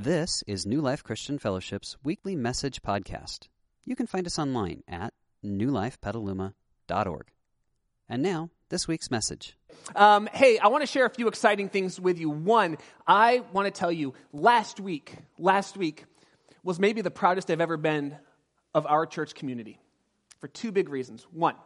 This is New Life Christian Fellowship's weekly message podcast. You can find us online at newlifepetaluma.org. And now, this week's message. Um, hey, I want to share a few exciting things with you. One, I want to tell you, last week, last week was maybe the proudest I've ever been of our church community for two big reasons. One,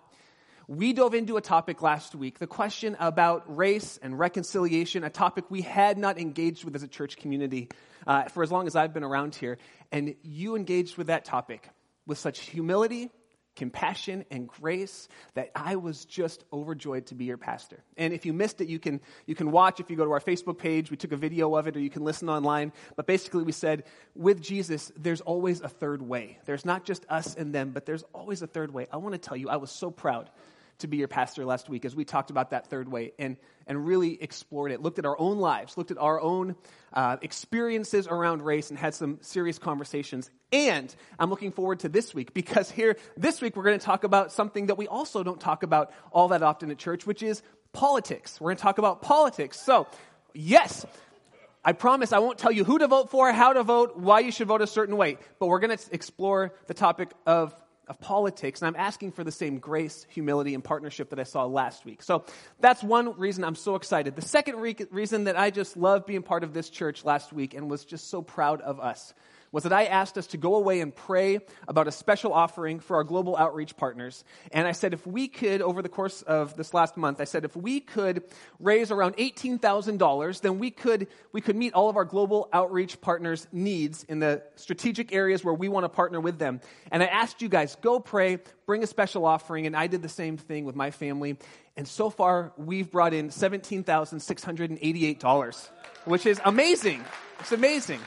we dove into a topic last week, the question about race and reconciliation, a topic we had not engaged with as a church community uh, for as long as I've been around here. And you engaged with that topic with such humility, compassion, and grace that I was just overjoyed to be your pastor. And if you missed it, you can, you can watch if you go to our Facebook page. We took a video of it, or you can listen online. But basically, we said, with Jesus, there's always a third way. There's not just us and them, but there's always a third way. I want to tell you, I was so proud to be your pastor last week as we talked about that third way and, and really explored it, looked at our own lives, looked at our own uh, experiences around race, and had some serious conversations. And I'm looking forward to this week because here, this week, we're going to talk about something that we also don't talk about all that often at church, which is politics. We're going to talk about politics. So, yes, I promise I won't tell you who to vote for, how to vote, why you should vote a certain way, but we're going to explore the topic of of politics, and I'm asking for the same grace, humility, and partnership that I saw last week. So that's one reason I'm so excited. The second re- reason that I just love being part of this church last week and was just so proud of us was that I asked us to go away and pray about a special offering for our global outreach partners. And I said, if we could, over the course of this last month, I said, if we could raise around $18,000, then we could, we could meet all of our global outreach partners' needs in the strategic areas where we want to partner with them. And I asked you guys, go pray, bring a special offering. And I did the same thing with my family. And so far, we've brought in $17,688, which is amazing. It's amazing.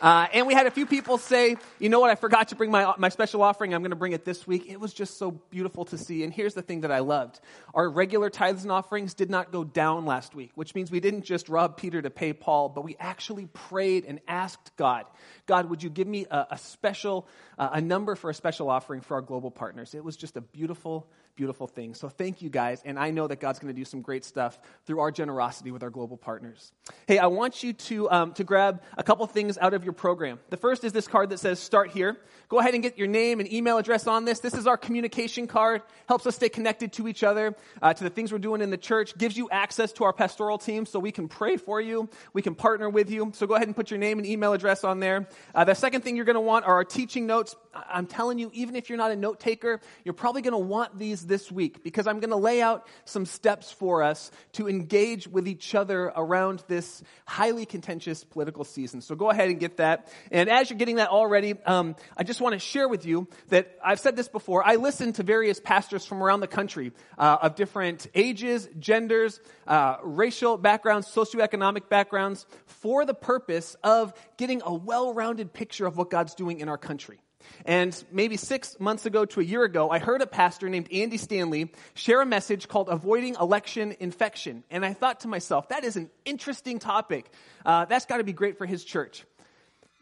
Uh, and we had a few people say, you know what, I forgot to bring my, my special offering. I'm going to bring it this week. It was just so beautiful to see. And here's the thing that I loved our regular tithes and offerings did not go down last week, which means we didn't just rob Peter to pay Paul, but we actually prayed and asked God, God, would you give me a, a special, uh, a number for a special offering for our global partners? It was just a beautiful, beautiful thing. So thank you guys. And I know that God's going to do some great stuff through our generosity with our global partners. Hey, I want you to, um, to grab a couple things out of your program. The first is this card that says start here. Go ahead and get your name and email address on this. This is our communication card, helps us stay connected to each other, uh, to the things we're doing in the church, gives you access to our pastoral team so we can pray for you, we can partner with you. So go ahead and put your name and email address on there. Uh, the second thing you're going to want are our teaching notes. I'm telling you, even if you're not a note taker, you're probably going to want these this week because I'm going to lay out some steps for us to engage with each other around this highly contentious political season. So go ahead and get that. And as you're getting that already, um, I just want to share with you that I've said this before. I listen to various pastors from around the country uh, of different ages, genders, uh, racial backgrounds, socioeconomic backgrounds for the purpose of getting a well rounded picture of what God's doing in our country. And maybe six months ago to a year ago, I heard a pastor named Andy Stanley share a message called Avoiding Election Infection. And I thought to myself, that is an interesting topic. Uh, that's got to be great for his church.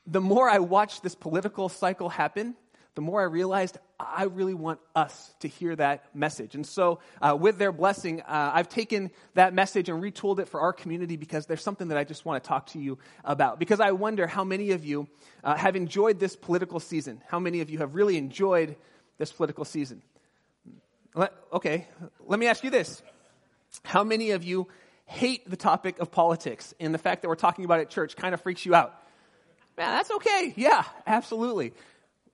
The more I watched this political cycle happen, the more I realized I really want us to hear that message. And so, uh, with their blessing, uh, I've taken that message and retooled it for our community because there's something that I just want to talk to you about. Because I wonder how many of you uh, have enjoyed this political season. How many of you have really enjoyed this political season? Let, okay, let me ask you this. How many of you hate the topic of politics and the fact that we're talking about it at church kind of freaks you out? Man, that's okay. Yeah, absolutely.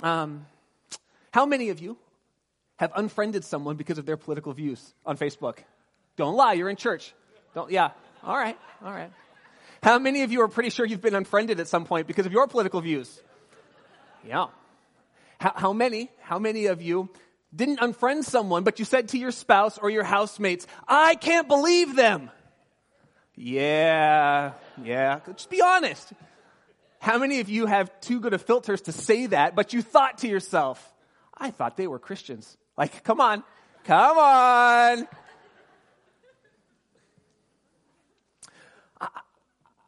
Um, how many of you have unfriended someone because of their political views on Facebook? Don't lie, you're in church. Don't, yeah. All right, all right. How many of you are pretty sure you've been unfriended at some point because of your political views? Yeah. How, how many, how many of you didn't unfriend someone, but you said to your spouse or your housemates, I can't believe them? Yeah, yeah. Just be honest. How many of you have too good of filters to say that, but you thought to yourself, I thought they were Christians. Like, come on, come on. I,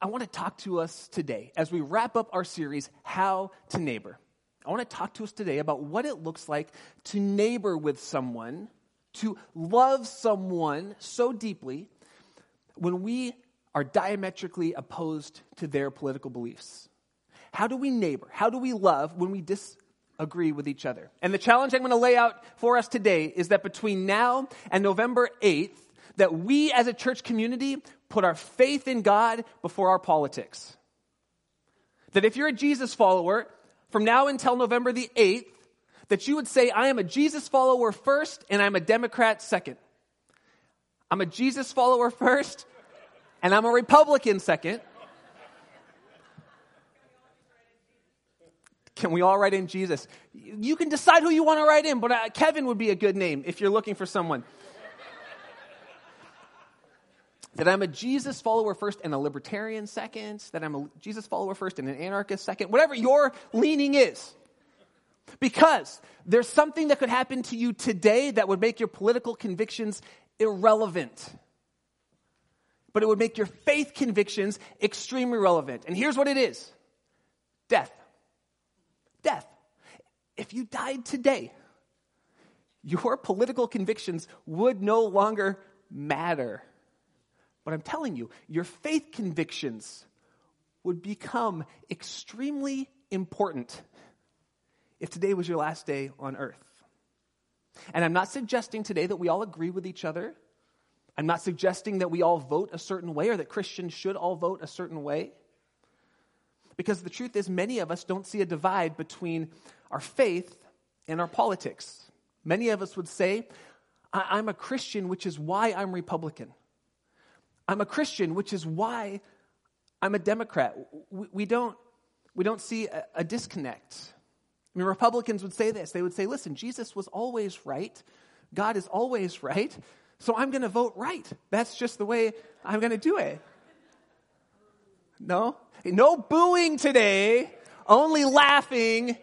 I want to talk to us today as we wrap up our series, How to Neighbor. I want to talk to us today about what it looks like to neighbor with someone, to love someone so deeply when we are diametrically opposed to their political beliefs. How do we neighbor? How do we love when we disagree with each other? And the challenge I'm going to lay out for us today is that between now and November 8th, that we as a church community put our faith in God before our politics. That if you're a Jesus follower, from now until November the 8th, that you would say, I am a Jesus follower first and I'm a Democrat second. I'm a Jesus follower first and I'm a Republican second. Can we all write in Jesus? You can decide who you want to write in, but uh, Kevin would be a good name if you're looking for someone. that I'm a Jesus follower first and a libertarian second, that I'm a Jesus follower first and an anarchist second, whatever your leaning is. Because there's something that could happen to you today that would make your political convictions irrelevant. But it would make your faith convictions extremely relevant. And here's what it is death. Death. If you died today, your political convictions would no longer matter. But I'm telling you, your faith convictions would become extremely important if today was your last day on earth. And I'm not suggesting today that we all agree with each other. I'm not suggesting that we all vote a certain way or that Christians should all vote a certain way. Because the truth is, many of us don't see a divide between our faith and our politics. Many of us would say, I'm a Christian, which is why I'm Republican. I'm a Christian, which is why I'm a Democrat. We, don't, we don't see a, a disconnect. I mean, Republicans would say this. They would say, listen, Jesus was always right. God is always right. So I'm going to vote right. That's just the way I'm going to do it. No? No booing today, only laughing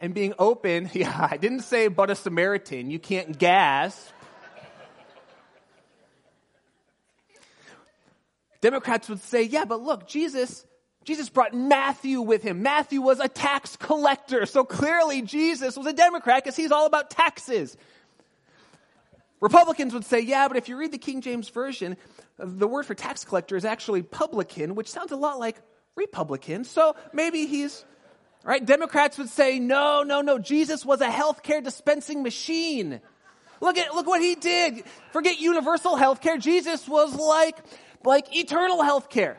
and being open. Yeah, I didn't say but a Samaritan. You can't gasp. Democrats would say, yeah, but look, Jesus, Jesus brought Matthew with him. Matthew was a tax collector. So clearly Jesus was a Democrat because he's all about taxes. Republicans would say, yeah, but if you read the King James Version, the word for tax collector is actually publican, which sounds a lot like Republican. So maybe he's, right? Democrats would say, no, no, no, Jesus was a healthcare dispensing machine. Look at, look what he did. Forget universal healthcare. Jesus was like like eternal health care.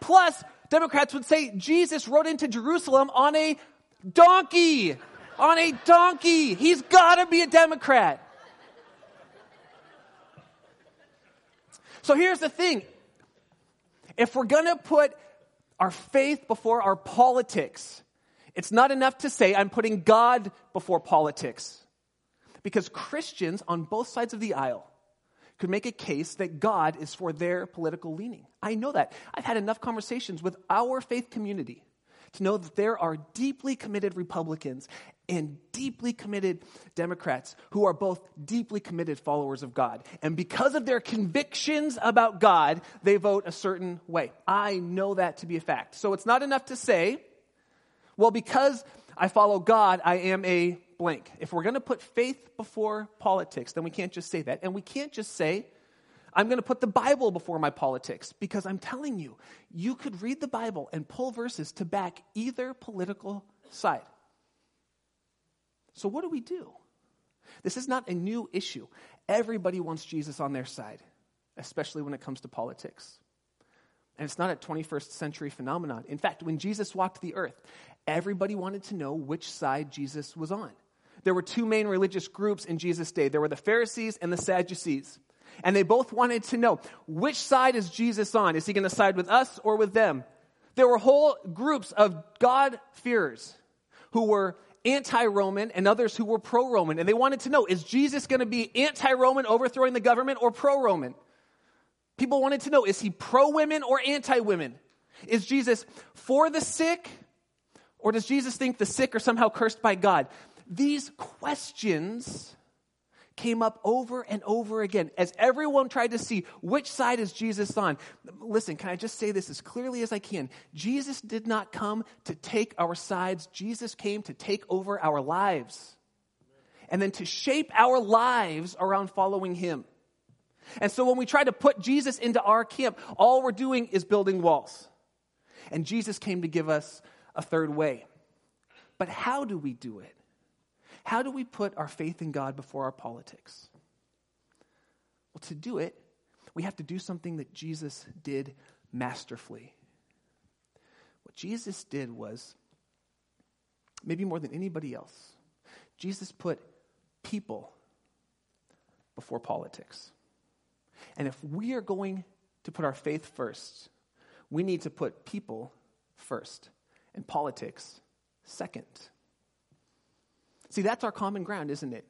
Plus, Democrats would say Jesus rode into Jerusalem on a donkey. On a donkey. He's got to be a Democrat. So here's the thing if we're going to put our faith before our politics, it's not enough to say, I'm putting God before politics. Because Christians on both sides of the aisle could make a case that God is for their political leaning. I know that. I've had enough conversations with our faith community to know that there are deeply committed Republicans and deeply committed Democrats who are both deeply committed followers of God. And because of their convictions about God, they vote a certain way. I know that to be a fact. So it's not enough to say, well, because I follow God, I am a blank. If we're going to put faith before politics, then we can't just say that. And we can't just say, I'm going to put the Bible before my politics because I'm telling you, you could read the Bible and pull verses to back either political side. So, what do we do? This is not a new issue. Everybody wants Jesus on their side, especially when it comes to politics. And it's not a 21st century phenomenon. In fact, when Jesus walked the earth, everybody wanted to know which side Jesus was on there were two main religious groups in Jesus' day there were the Pharisees and the Sadducees. And they both wanted to know which side is Jesus on? Is he going to side with us or with them? There were whole groups of God-fearers who were anti Roman and others who were pro Roman. And they wanted to know is Jesus going to be anti Roman, overthrowing the government, or pro Roman? People wanted to know is he pro women or anti women? Is Jesus for the sick? Or does Jesus think the sick are somehow cursed by God? These questions came up over and over again as everyone tried to see which side is Jesus on. Listen, can I just say this as clearly as I can? Jesus did not come to take our sides, Jesus came to take over our lives and then to shape our lives around following him. And so when we try to put Jesus into our camp, all we're doing is building walls. And Jesus came to give us a third way. But how do we do it? How do we put our faith in God before our politics? Well, to do it, we have to do something that Jesus did masterfully. What Jesus did was, maybe more than anybody else, Jesus put people before politics. And if we are going to put our faith first, we need to put people first and politics second. See, that's our common ground, isn't it?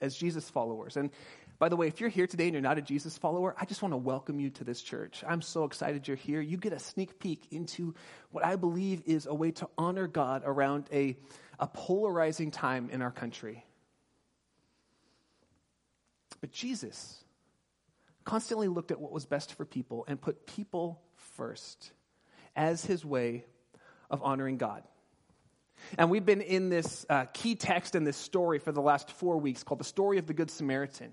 As Jesus followers. And by the way, if you're here today and you're not a Jesus follower, I just want to welcome you to this church. I'm so excited you're here. You get a sneak peek into what I believe is a way to honor God around a, a polarizing time in our country. But Jesus constantly looked at what was best for people and put people first as his way of honoring God. And we've been in this uh, key text in this story for the last four weeks called the story of the Good Samaritan.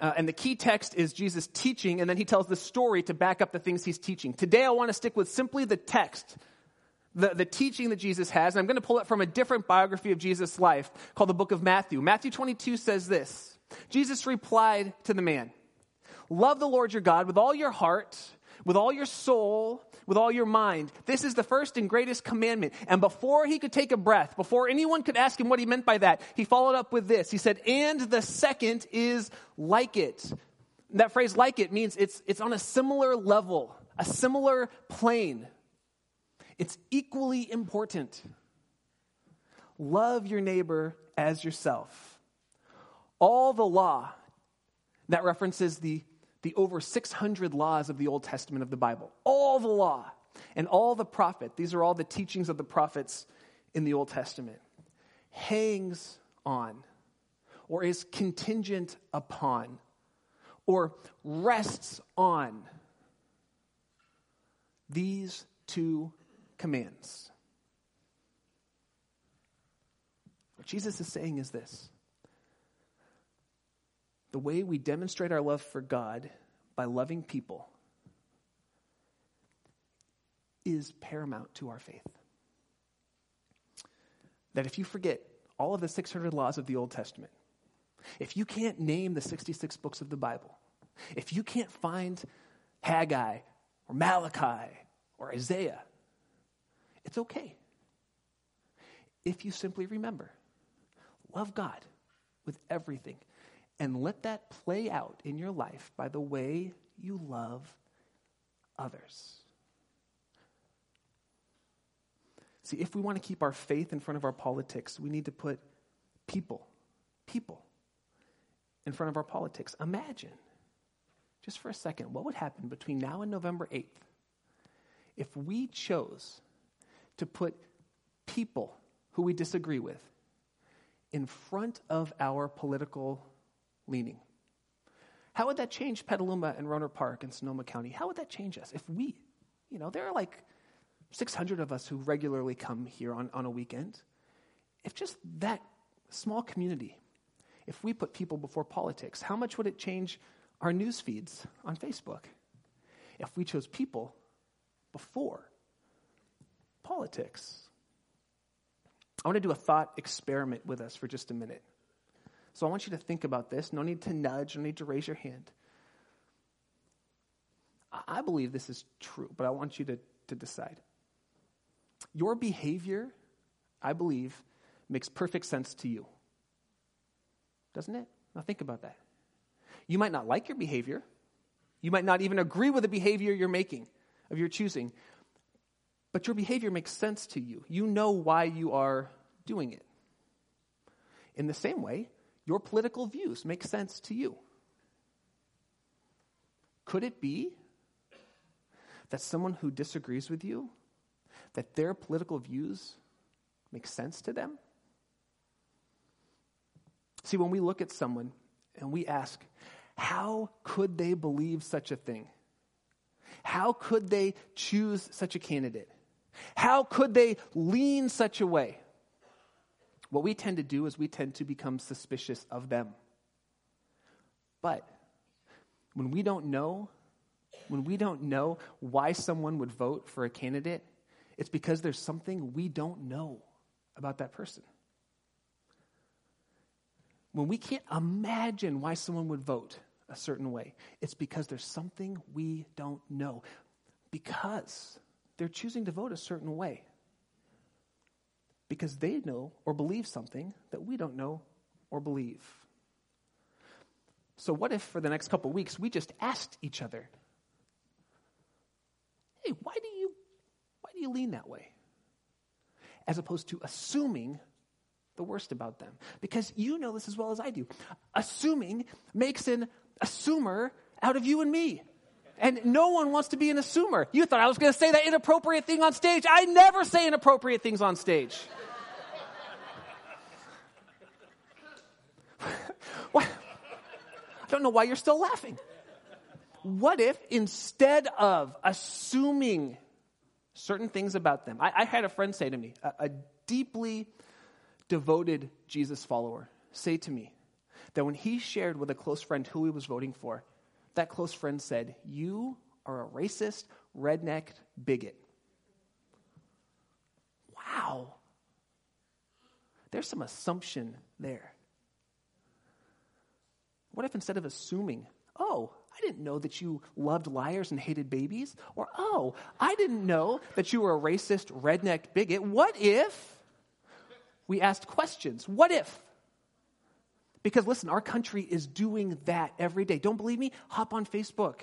Uh, and the key text is Jesus teaching, and then he tells the story to back up the things he's teaching. Today, I want to stick with simply the text, the, the teaching that Jesus has. And I'm going to pull it from a different biography of Jesus' life called the book of Matthew. Matthew 22 says this Jesus replied to the man, Love the Lord your God with all your heart, with all your soul, with all your mind. This is the first and greatest commandment. And before he could take a breath, before anyone could ask him what he meant by that, he followed up with this. He said, and the second is like it. That phrase like it means it's, it's on a similar level, a similar plane. It's equally important. Love your neighbor as yourself. All the law that references the the over 600 laws of the Old Testament of the Bible. All the law and all the prophet, these are all the teachings of the prophets in the Old Testament, hangs on or is contingent upon or rests on these two commands. What Jesus is saying is this the way we demonstrate our love for God by loving people is paramount to our faith. That if you forget all of the 600 laws of the Old Testament, if you can't name the 66 books of the Bible, if you can't find Haggai or Malachi or Isaiah, it's okay. If you simply remember, love God with everything and let that play out in your life by the way you love others. See, if we want to keep our faith in front of our politics, we need to put people, people in front of our politics. Imagine, just for a second, what would happen between now and November 8th if we chose to put people who we disagree with in front of our political leaning. How would that change Petaluma and Rohnert Park and Sonoma County? How would that change us if we, you know, there are like 600 of us who regularly come here on, on a weekend. If just that small community, if we put people before politics, how much would it change our news feeds on Facebook? If we chose people before politics. I want to do a thought experiment with us for just a minute. So I want you to think about this. No need to nudge, no need to raise your hand. I believe this is true, but I want you to, to decide. Your behavior, I believe, makes perfect sense to you. Doesn't it? Now think about that. You might not like your behavior. You might not even agree with the behavior you're making, of your choosing. But your behavior makes sense to you. You know why you are doing it. In the same way, your political views make sense to you. Could it be that someone who disagrees with you, that their political views make sense to them? See, when we look at someone and we ask, how could they believe such a thing? How could they choose such a candidate? How could they lean such a way? What we tend to do is we tend to become suspicious of them. But when we don't know, when we don't know why someone would vote for a candidate, it's because there's something we don't know about that person. When we can't imagine why someone would vote a certain way, it's because there's something we don't know. Because they're choosing to vote a certain way. Because they know or believe something that we don't know or believe. So, what if for the next couple weeks we just asked each other, hey, why do you, why do you lean that way? As opposed to assuming the worst about them. Because you know this as well as I do. Assuming makes an assumer out of you and me. And no one wants to be an assumer. You thought I was going to say that inappropriate thing on stage. I never say inappropriate things on stage. what? I don't know why you're still laughing. What if instead of assuming certain things about them, I, I had a friend say to me, a, a deeply devoted Jesus follower, say to me that when he shared with a close friend who he was voting for, that close friend said, You are a racist, redneck bigot. Wow. There's some assumption there. What if instead of assuming, oh, I didn't know that you loved liars and hated babies? Or, oh, I didn't know that you were a racist, redneck bigot. What if we asked questions? What if? Because listen, our country is doing that every day. Don't believe me? Hop on Facebook.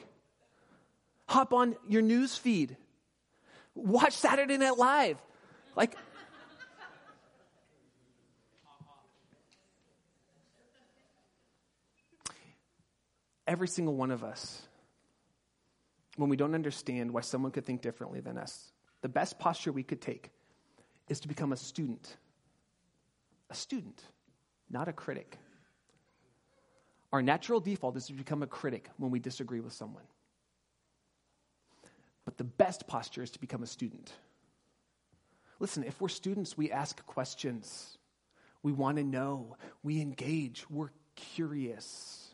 Hop on your news feed. Watch Saturday Night Live. Like, every single one of us, when we don't understand why someone could think differently than us, the best posture we could take is to become a student. A student, not a critic. Our natural default is to become a critic when we disagree with someone. But the best posture is to become a student. Listen, if we're students, we ask questions. We want to know. We engage. We're curious.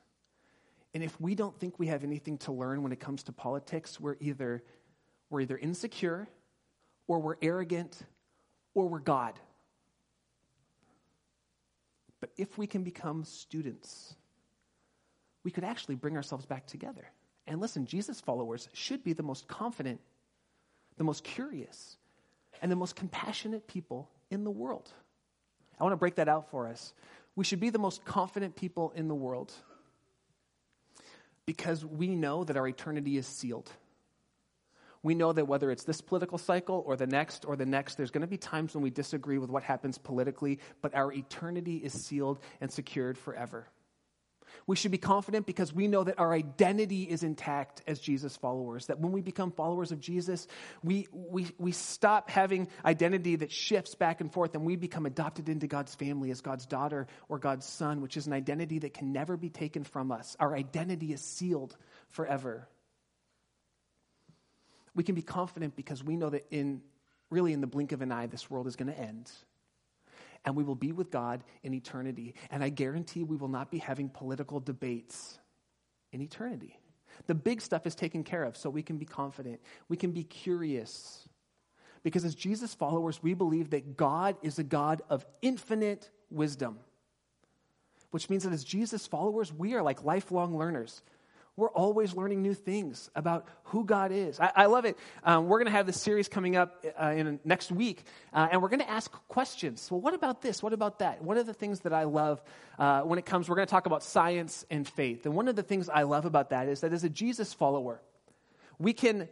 And if we don't think we have anything to learn when it comes to politics, we're either, we're either insecure, or we're arrogant, or we're God. But if we can become students, we could actually bring ourselves back together. And listen, Jesus followers should be the most confident, the most curious, and the most compassionate people in the world. I want to break that out for us. We should be the most confident people in the world because we know that our eternity is sealed. We know that whether it's this political cycle or the next or the next, there's going to be times when we disagree with what happens politically, but our eternity is sealed and secured forever. We should be confident because we know that our identity is intact as Jesus followers. That when we become followers of Jesus, we, we, we stop having identity that shifts back and forth and we become adopted into God's family as God's daughter or God's son, which is an identity that can never be taken from us. Our identity is sealed forever. We can be confident because we know that in really in the blink of an eye, this world is going to end and we will be with God in eternity. And I guarantee we will not be having political debates in eternity. The big stuff is taken care of, so we can be confident. We can be curious. Because as Jesus followers, we believe that God is a God of infinite wisdom, which means that as Jesus followers, we are like lifelong learners. We're always learning new things about who God is. I, I love it. Um, we're going to have this series coming up uh, in next week, uh, and we're going to ask questions. Well, what about this? What about that? One of the things that I love uh, when it comes, we're going to talk about science and faith. And one of the things I love about that is that as a Jesus follower, we can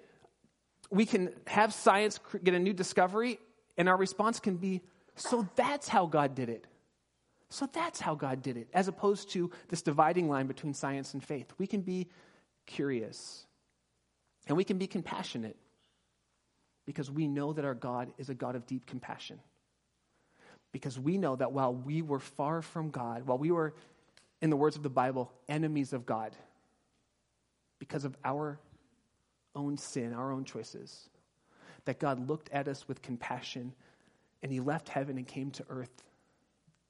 we can have science get a new discovery, and our response can be, "So that's how God did it." So that's how God did it, as opposed to this dividing line between science and faith. We can be curious and we can be compassionate because we know that our God is a God of deep compassion. Because we know that while we were far from God, while we were, in the words of the Bible, enemies of God, because of our own sin, our own choices, that God looked at us with compassion and He left heaven and came to earth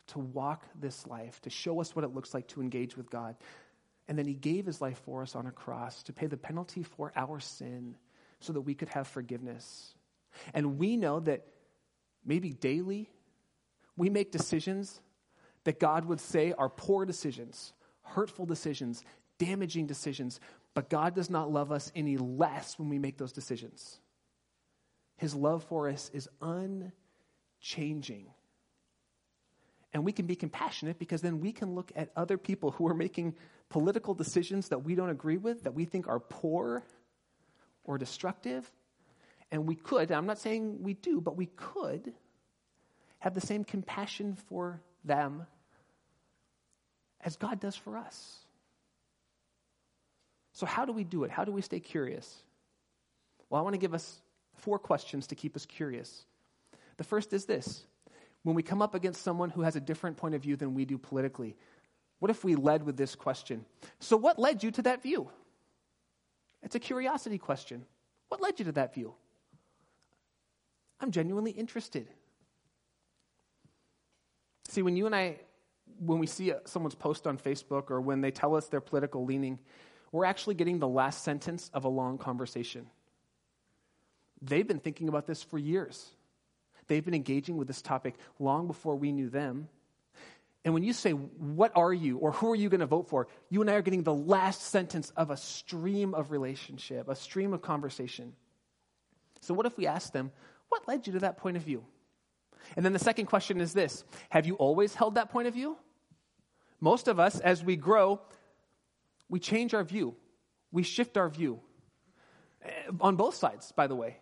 to walk this life, to show us what it looks like to engage with God. And then he gave his life for us on a cross to pay the penalty for our sin so that we could have forgiveness. And we know that maybe daily we make decisions that God would say are poor decisions, hurtful decisions, damaging decisions, but God does not love us any less when we make those decisions. His love for us is unchanging. And we can be compassionate because then we can look at other people who are making political decisions that we don't agree with, that we think are poor or destructive. And we could, I'm not saying we do, but we could have the same compassion for them as God does for us. So, how do we do it? How do we stay curious? Well, I want to give us four questions to keep us curious. The first is this when we come up against someone who has a different point of view than we do politically, what if we led with this question? So, what led you to that view? It's a curiosity question. What led you to that view? I'm genuinely interested. See, when you and I, when we see someone's post on Facebook or when they tell us their political leaning, we're actually getting the last sentence of a long conversation. They've been thinking about this for years. They've been engaging with this topic long before we knew them. And when you say, What are you, or who are you going to vote for? you and I are getting the last sentence of a stream of relationship, a stream of conversation. So, what if we ask them, What led you to that point of view? And then the second question is this Have you always held that point of view? Most of us, as we grow, we change our view, we shift our view. Eh, on both sides, by the way.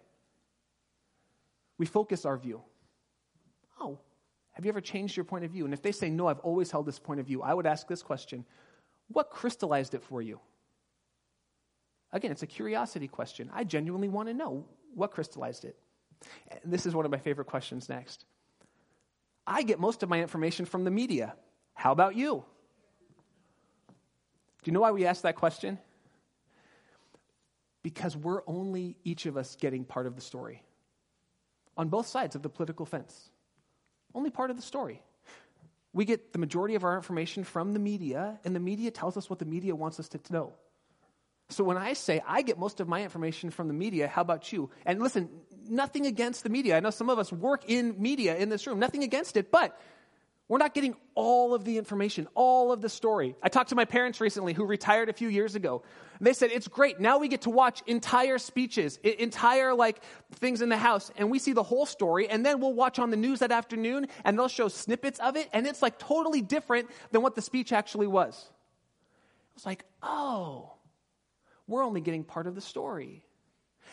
We focus our view. Oh, have you ever changed your point of view? And if they say, no, I've always held this point of view, I would ask this question What crystallized it for you? Again, it's a curiosity question. I genuinely want to know what crystallized it. And this is one of my favorite questions next. I get most of my information from the media. How about you? Do you know why we ask that question? Because we're only each of us getting part of the story on both sides of the political fence. Only part of the story. We get the majority of our information from the media, and the media tells us what the media wants us to know. So when I say I get most of my information from the media, how about you? And listen, nothing against the media. I know some of us work in media in this room, nothing against it, but we're not getting all of the information, all of the story. I talked to my parents recently who retired a few years ago. And they said, it's great. Now we get to watch entire speeches, entire like things in the house, and we see the whole story. And then we'll watch on the news that afternoon and they'll show snippets of it. And it's like totally different than what the speech actually was. It was like, oh, we're only getting part of the story.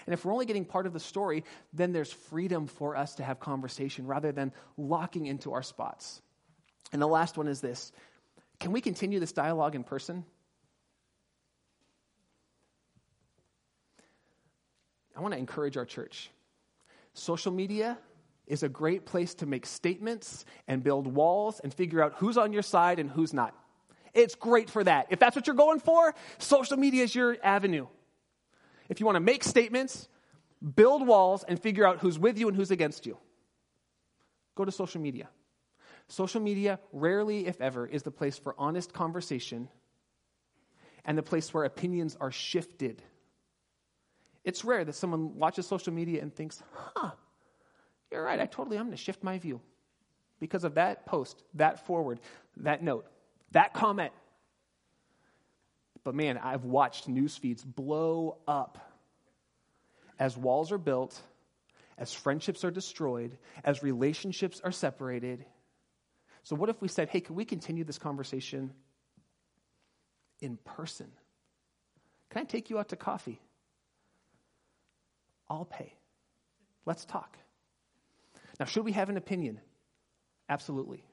And if we're only getting part of the story, then there's freedom for us to have conversation rather than locking into our spots. And the last one is this Can we continue this dialogue in person? I want to encourage our church. Social media is a great place to make statements and build walls and figure out who's on your side and who's not. It's great for that. If that's what you're going for, social media is your avenue. If you want to make statements, build walls, and figure out who's with you and who's against you, go to social media. Social media, rarely, if ever, is the place for honest conversation and the place where opinions are shifted. It's rare that someone watches social media and thinks, huh, you're right, I totally, I'm going to shift my view because of that post, that forward, that note, that comment. But man, I've watched news feeds blow up as walls are built, as friendships are destroyed, as relationships are separated, so, what if we said, hey, can we continue this conversation in person? Can I take you out to coffee? I'll pay. Let's talk. Now, should we have an opinion? Absolutely.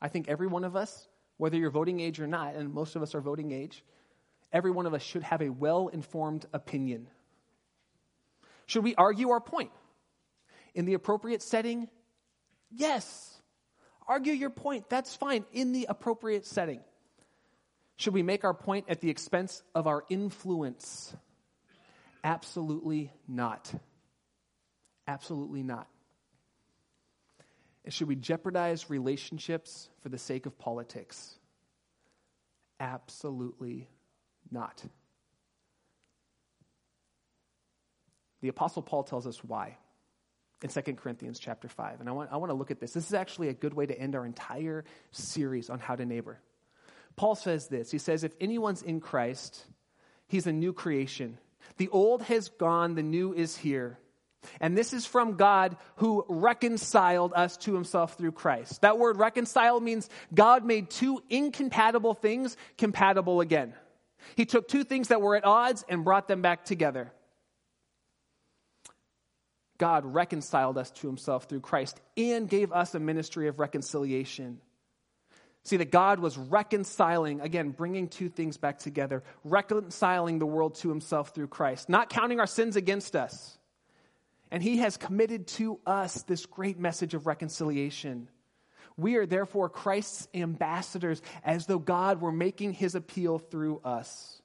I think every one of us, whether you're voting age or not, and most of us are voting age, every one of us should have a well informed opinion. Should we argue our point? In the appropriate setting? Yes. Argue your point. That's fine in the appropriate setting. Should we make our point at the expense of our influence? Absolutely not. Absolutely not. And should we jeopardize relationships for the sake of politics? Absolutely not. The Apostle Paul tells us why in 2 Corinthians chapter 5. And I want, I want to look at this. This is actually a good way to end our entire series on how to neighbor. Paul says this He says, If anyone's in Christ, he's a new creation. The old has gone, the new is here. And this is from God who reconciled us to himself through Christ. That word reconcile means God made two incompatible things compatible again. He took two things that were at odds and brought them back together. God reconciled us to himself through Christ and gave us a ministry of reconciliation. See, that God was reconciling, again, bringing two things back together, reconciling the world to himself through Christ, not counting our sins against us. And he has committed to us this great message of reconciliation. We are therefore Christ's ambassadors, as though God were making his appeal through us.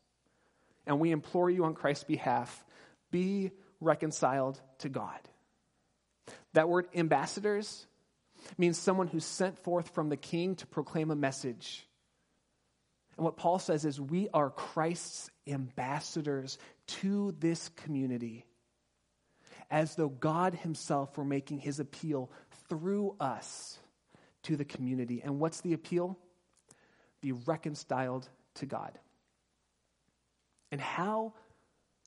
And we implore you on Christ's behalf be reconciled to God. That word ambassadors means someone who's sent forth from the king to proclaim a message. And what Paul says is, we are Christ's ambassadors to this community, as though God himself were making his appeal through us to the community. And what's the appeal? Be reconciled to God. And how,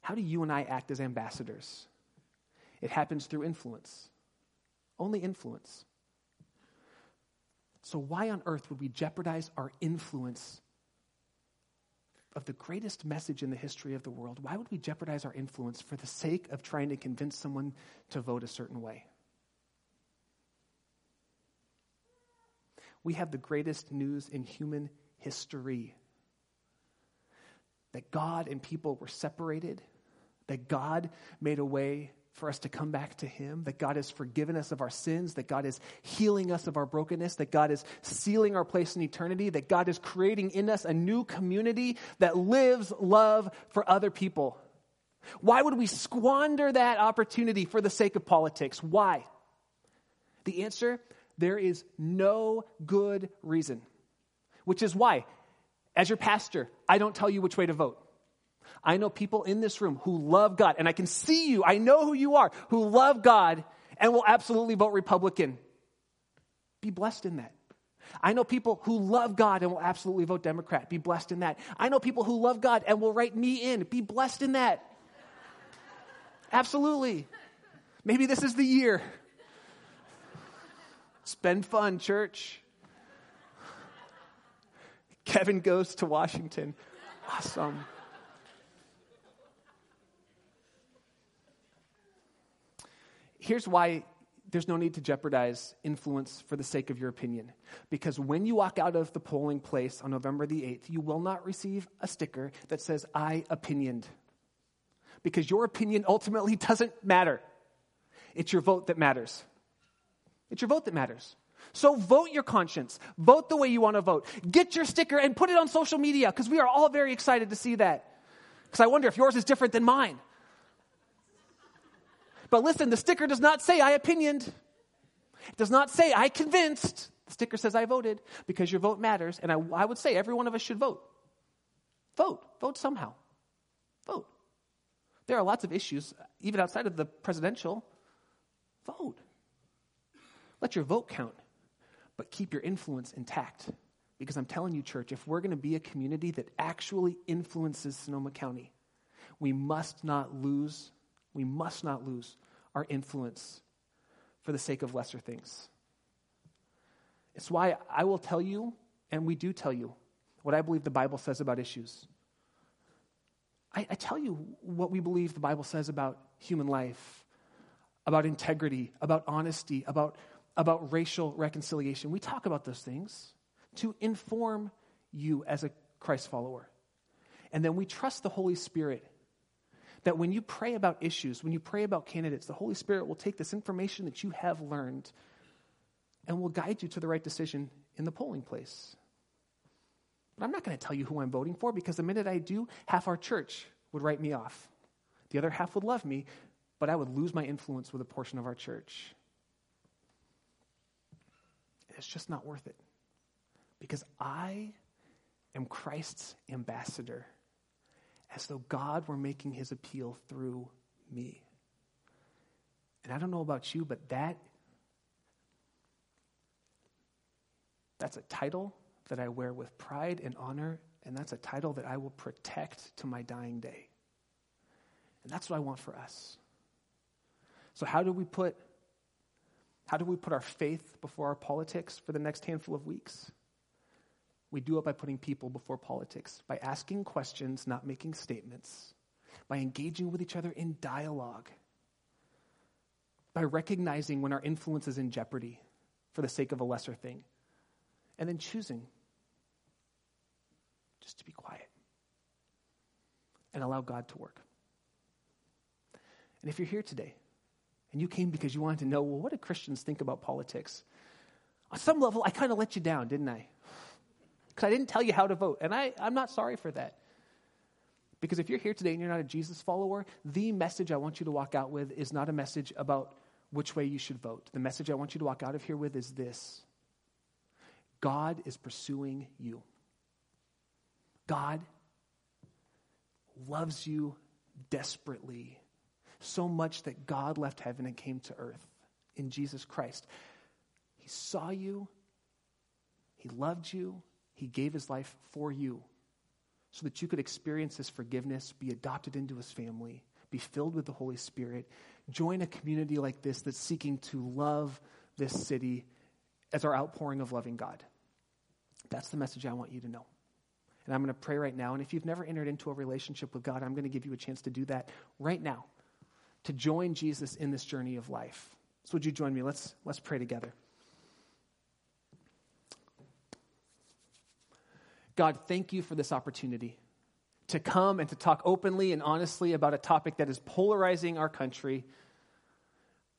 how do you and I act as ambassadors? It happens through influence. Only influence. So, why on earth would we jeopardize our influence of the greatest message in the history of the world? Why would we jeopardize our influence for the sake of trying to convince someone to vote a certain way? We have the greatest news in human history that God and people were separated, that God made a way for us to come back to Him, that God has forgiven us of our sins, that God is healing us of our brokenness, that God is sealing our place in eternity, that God is creating in us a new community that lives love for other people. Why would we squander that opportunity for the sake of politics? Why? The answer there is no good reason, which is why, as your pastor, I don't tell you which way to vote. I know people in this room who love God, and I can see you, I know who you are, who love God and will absolutely vote Republican. Be blessed in that. I know people who love God and will absolutely vote Democrat. Be blessed in that. I know people who love God and will write me in. Be blessed in that. Absolutely. Maybe this is the year. Spend fun, church. Kevin goes to Washington. Awesome. here's why there's no need to jeopardize influence for the sake of your opinion. Because when you walk out of the polling place on November the 8th, you will not receive a sticker that says, I opinioned. Because your opinion ultimately doesn't matter. It's your vote that matters. It's your vote that matters. So vote your conscience. Vote the way you want to vote. Get your sticker and put it on social media because we are all very excited to see that. Because I wonder if yours is different than mine. But listen, the sticker does not say I opinioned. It does not say I convinced. The sticker says I voted because your vote matters. And I, I would say every one of us should vote. Vote. Vote somehow. Vote. There are lots of issues, even outside of the presidential. Vote. Let your vote count, but keep your influence intact. Because I'm telling you, church, if we're going to be a community that actually influences Sonoma County, we must not lose we must not lose our influence for the sake of lesser things. It's why I will tell you, and we do tell you, what I believe the Bible says about issues. I, I tell you what we believe the Bible says about human life, about integrity, about honesty, about, about racial reconciliation. We talk about those things to inform you as a Christ follower. And then we trust the Holy Spirit that when you pray about issues, when you pray about candidates, the Holy Spirit will take this information that you have learned and will guide you to the right decision in the polling place. But I'm not going to tell you who I'm voting for because the minute I do, half our church would write me off. The other half would love me, but I would lose my influence with a portion of our church. It's just not worth it because I am Christ's ambassador as though God were making his appeal through me. And I don't know about you, but that that's a title that I wear with pride and honor, and that's a title that I will protect to my dying day. And that's what I want for us. So how do we put how do we put our faith before our politics for the next handful of weeks? We do it by putting people before politics, by asking questions, not making statements, by engaging with each other in dialogue, by recognizing when our influence is in jeopardy for the sake of a lesser thing, and then choosing just to be quiet and allow God to work. And if you're here today and you came because you wanted to know, well, what do Christians think about politics? On some level, I kind of let you down, didn't I? Because I didn't tell you how to vote. And I, I'm not sorry for that. Because if you're here today and you're not a Jesus follower, the message I want you to walk out with is not a message about which way you should vote. The message I want you to walk out of here with is this God is pursuing you. God loves you desperately so much that God left heaven and came to earth in Jesus Christ. He saw you, He loved you, He gave His life for you so that you could experience His forgiveness, be adopted into His family, be filled with the Holy Spirit, join a community like this that's seeking to love this city as our outpouring of loving God. That's the message I want you to know. And I'm going to pray right now. And if you've never entered into a relationship with God, I'm going to give you a chance to do that right now to join Jesus in this journey of life. So would you join me? Let's, let's pray together. God, thank you for this opportunity to come and to talk openly and honestly about a topic that is polarizing our country,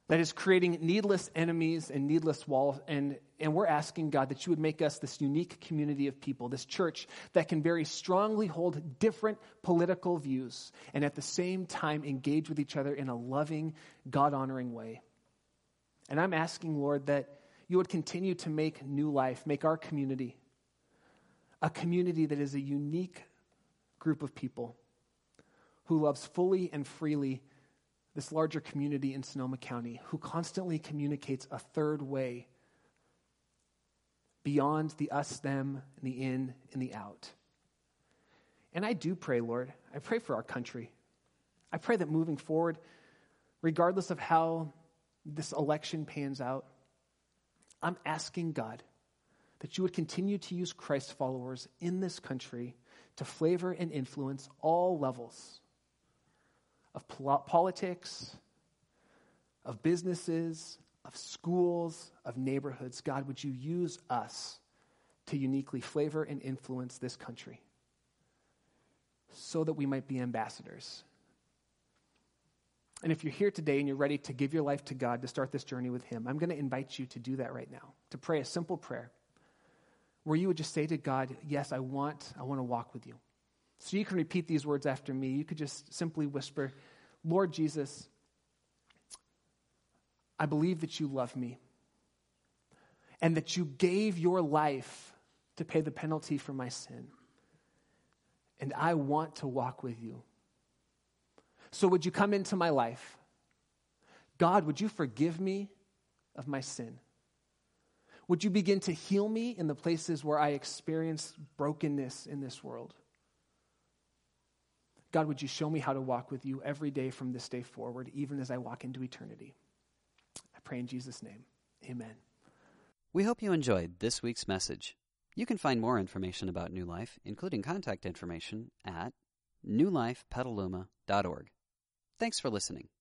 that is creating needless enemies and needless walls. And, and we're asking, God, that you would make us this unique community of people, this church that can very strongly hold different political views and at the same time engage with each other in a loving, God honoring way. And I'm asking, Lord, that you would continue to make new life, make our community a community that is a unique group of people who loves fully and freely this larger community in Sonoma County, who constantly communicates a third way beyond the us, them, and the in and the out. And I do pray, Lord, I pray for our country. I pray that moving forward, regardless of how this election pans out, I'm asking God that you would continue to use Christ followers in this country to flavor and influence all levels of politics, of businesses, of schools, of neighborhoods. God, would you use us to uniquely flavor and influence this country so that we might be ambassadors? And if you're here today and you're ready to give your life to God to start this journey with Him, I'm going to invite you to do that right now, to pray a simple prayer where you would just say to God, Yes, I want, I want to walk with you. So you can repeat these words after me. You could just simply whisper, Lord Jesus, I believe that you love me and that you gave your life to pay the penalty for my sin. And I want to walk with you. So would you come into my life? God, would you forgive me of my sin? Would you begin to heal me in the places where I experience brokenness in this world? God, would you show me how to walk with you every day from this day forward, even as I walk into eternity? I pray in Jesus' name. Amen. We hope you enjoyed this week's message. You can find more information about New Life, including contact information, at newlifepetaluma.org. Thanks for listening.